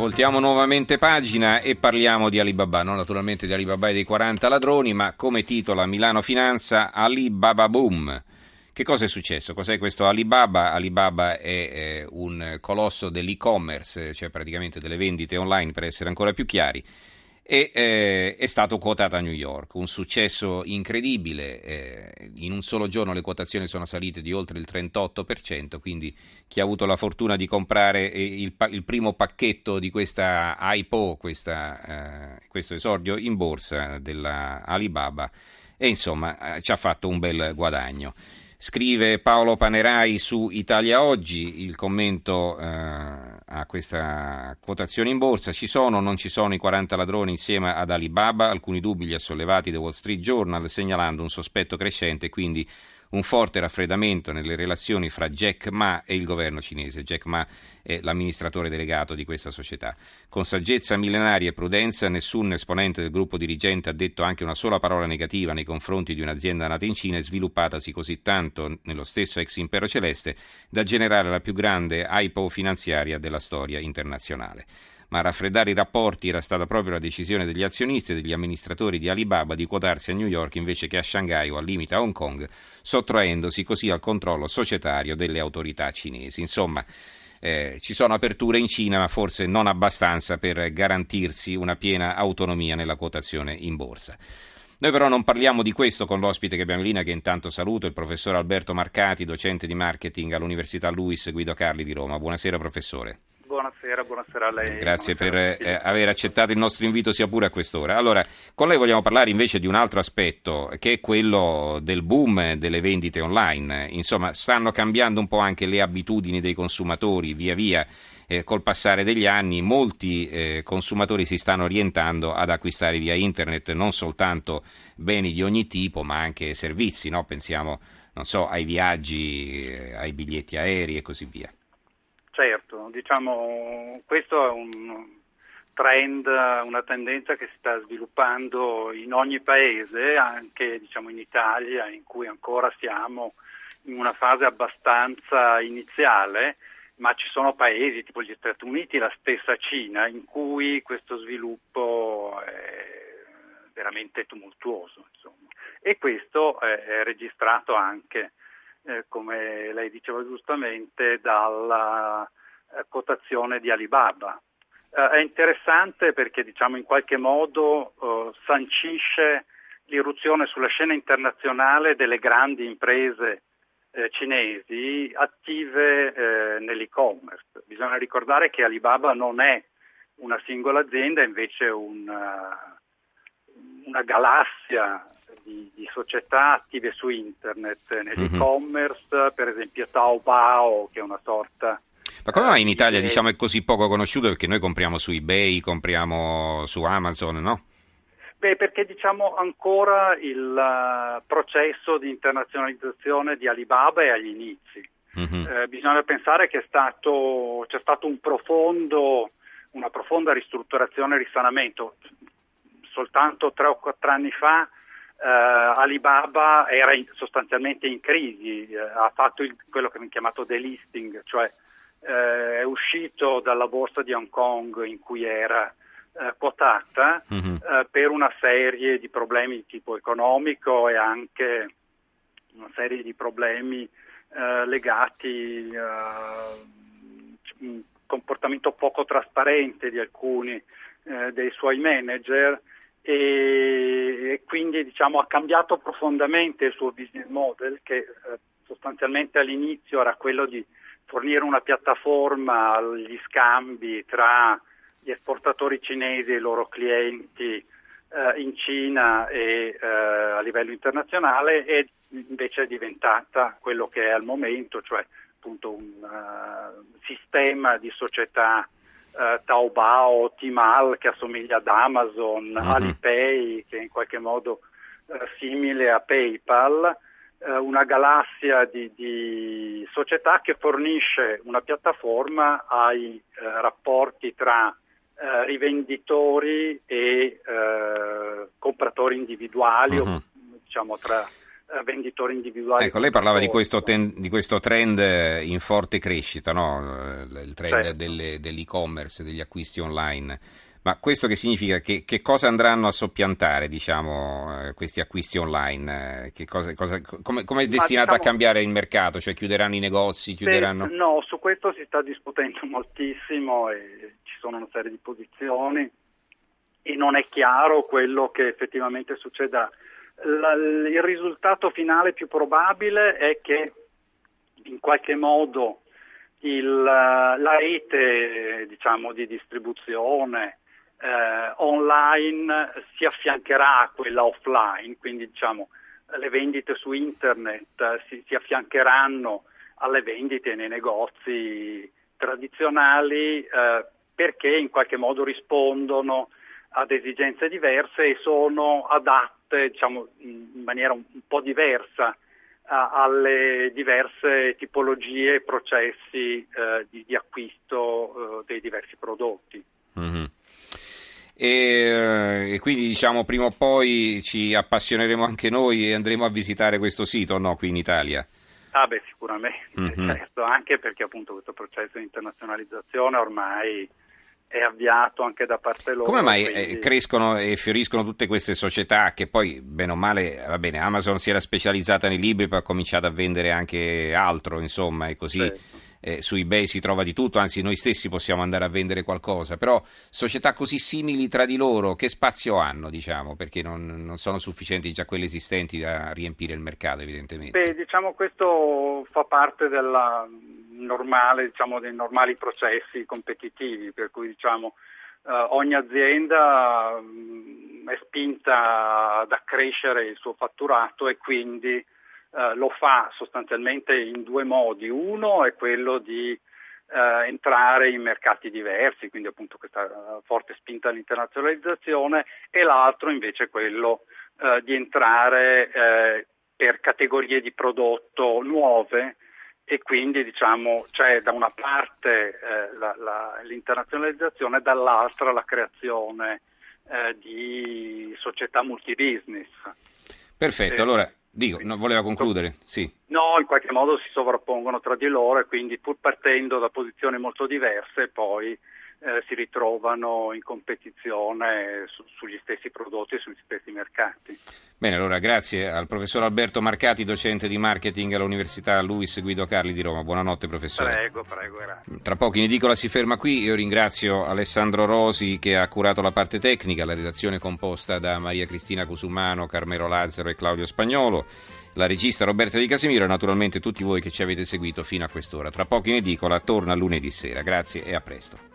Voltiamo nuovamente pagina e parliamo di Alibaba, non naturalmente di Alibaba e dei 40 ladroni, ma come titola Milano Finanza Alibaba Boom. Che cosa è successo? Cos'è questo Alibaba? Alibaba è eh, un colosso dell'e-commerce, cioè praticamente delle vendite online per essere ancora più chiari e eh, è stato quotato a New York, un successo incredibile, eh, in un solo giorno le quotazioni sono salite di oltre il 38%, quindi chi ha avuto la fortuna di comprare eh, il, il primo pacchetto di questa IPO, questa, eh, questo esordio in borsa della Alibaba, e insomma eh, ci ha fatto un bel guadagno. Scrive Paolo Panerai su Italia Oggi il commento eh, a questa quotazione in borsa. Ci sono o non ci sono i 40 ladroni insieme ad Alibaba? Alcuni dubbi li ha sollevati The Wall Street Journal segnalando un sospetto crescente, quindi un forte raffreddamento nelle relazioni fra Jack Ma e il governo cinese. Jack Ma è l'amministratore delegato di questa società. Con saggezza millenaria e prudenza, nessun esponente del gruppo dirigente ha detto anche una sola parola negativa nei confronti di un'azienda nata in Cina e sviluppatasi così tanto nello stesso ex impero celeste da generare la più grande IPO finanziaria della storia internazionale ma a raffreddare i rapporti era stata proprio la decisione degli azionisti e degli amministratori di Alibaba di quotarsi a New York invece che a Shanghai o al limite a Hong Kong, sottraendosi così al controllo societario delle autorità cinesi. Insomma, eh, ci sono aperture in Cina, ma forse non abbastanza per garantirsi una piena autonomia nella quotazione in borsa. Noi però non parliamo di questo con l'ospite che abbiamo in linea, che intanto saluto, il professor Alberto Marcati, docente di marketing all'Università Luis Guido Carli di Roma. Buonasera professore. Buonasera, buonasera a lei. Grazie buonasera per eh, aver accettato il nostro invito sia pure a quest'ora. Allora, con lei vogliamo parlare invece di un altro aspetto, che è quello del boom delle vendite online. Insomma, stanno cambiando un po' anche le abitudini dei consumatori via via. Eh, col passare degli anni molti eh, consumatori si stanno orientando ad acquistare via internet non soltanto beni di ogni tipo, ma anche servizi, no? pensiamo so, ai viaggi, eh, ai biglietti aerei e così via. Certo, diciamo questo è un trend, una tendenza che si sta sviluppando in ogni paese, anche diciamo, in Italia, in cui ancora siamo in una fase abbastanza iniziale, ma ci sono paesi tipo gli Stati Uniti, la stessa Cina, in cui questo sviluppo è veramente tumultuoso. Insomma. E questo è registrato anche eh, come lei diceva giustamente, dalla eh, quotazione di Alibaba. Eh, è interessante perché diciamo, in qualche modo sancisce l'irruzione sulla scena internazionale delle grandi imprese cinesi attive nell'e-commerce. Bisogna ricordare che Alibaba non è una singola azienda, è invece una, una galassia di, di, società attive su internet, nell'e-commerce, mm-hmm. per esempio Taobao, che è una sorta... Ma come mai in Italia diciamo, è così poco conosciuto? Perché noi compriamo su eBay, compriamo su Amazon, no? Beh, perché diciamo ancora il uh, processo di internazionalizzazione di Alibaba è agli inizi. Mm-hmm. Eh, bisogna pensare che stato, c'è stato un profondo, una profonda ristrutturazione e risanamento. Soltanto tre o quattro anni fa Uh, Alibaba era in, sostanzialmente in crisi, uh, ha fatto il, quello che viene chiamato delisting, cioè uh, è uscito dalla borsa di Hong Kong in cui era quotata mm-hmm. per una serie di problemi di tipo economico e anche una serie di problemi legati a un comportamento poco trasparente di alcuni dei suoi manager e quindi diciamo, ha cambiato profondamente il suo business model che eh, sostanzialmente all'inizio era quello di fornire una piattaforma agli scambi tra gli esportatori cinesi e i loro clienti eh, in Cina e eh, a livello internazionale e invece è diventata quello che è al momento, cioè appunto un uh, sistema di società eh, Taobao, Timal che assomiglia ad Amazon, mm-hmm. Alipay che è in qualche modo eh, simile a PayPal, eh, una galassia di, di, società che fornisce una piattaforma ai eh, rapporti tra eh, rivenditori e eh, compratori individuali mm-hmm. o diciamo tra venditori individuali. Ecco, lei parlava di questo, ten, di questo, trend in forte crescita, no? il trend certo. delle, dell'e-commerce, degli acquisti online. Ma questo che significa? Che, che cosa andranno a soppiantare diciamo, eh, questi acquisti online? Eh, cosa, cosa, come, come, è destinato diciamo, a cambiare il mercato? Cioè chiuderanno i negozi? Chiuderanno... Se, no, su questo si sta discutendo moltissimo e ci sono una serie di posizioni e non è chiaro quello che effettivamente succederà la, il risultato finale più probabile è che in qualche modo il, la rete diciamo, di distribuzione eh, online si affiancherà a quella offline, quindi diciamo, le vendite su internet si, si affiancheranno alle vendite nei negozi tradizionali eh, perché in qualche modo rispondono ad esigenze diverse e sono adatte diciamo, in maniera un, un po' diversa alle diverse tipologie e processi eh, di, di, acquisto eh, dei diversi prodotti. Mm-hmm. E, eh, e, quindi diciamo prima o poi ci appassioneremo anche noi e andremo a visitare questo sito no, qui in Italia. Ah beh sicuramente, mm-hmm. certo, anche perché appunto questo processo di internazionalizzazione ormai è avviato anche da parte loro. Come mai quindi... eh, crescono e fioriscono tutte queste società che poi, bene o male, va bene, Amazon si era specializzata nei libri, poi ha cominciato a vendere anche altro, insomma, e così certo. eh, su eBay si trova di tutto, anzi noi stessi possiamo andare a vendere qualcosa, però società così simili tra di loro, che spazio hanno, diciamo, perché non, non sono sufficienti già quelle esistenti da riempire il mercato, evidentemente? Beh, diciamo questo fa parte della normale, diciamo, dei normali processi competitivi, per cui diciamo, eh, ogni azienda mh, mm, è spinta ad accrescere il suo fatturato e quindi eh, lo fa sostanzialmente in due modi. Uno è quello di eh, entrare in mercati diversi, quindi appunto questa forte spinta all'internazionalizzazione, e l'altro invece è quello eh, di entrare eh, per categorie di prodotto nuove e quindi diciamo, c'è da una parte eh, la, la, l'internazionalizzazione e dall'altra la creazione eh, di società multibusiness. Perfetto, eh, allora dico, no, voleva concludere? Sì. No, in qualche modo si sovrappongono tra di loro e quindi pur partendo da posizioni molto diverse poi eh, si ritrovano in competizione su, sugli stessi prodotti e sugli stessi mercati. Bene, allora grazie al professor Alberto Marcati, docente di marketing all'Università Luis Guido Carli di Roma. Buonanotte professore. Prego, prego, grazie. Tra poco in edicola si ferma qui, io ringrazio Alessandro Rosi che ha curato la parte tecnica, la redazione composta da Maria Cristina Cusumano, Carmelo Lazzaro e Claudio Spagnolo la regista Roberta Di Casimiro e naturalmente tutti voi che ci avete seguito fino a quest'ora. Tra poco in edicola torna lunedì sera. Grazie e a presto.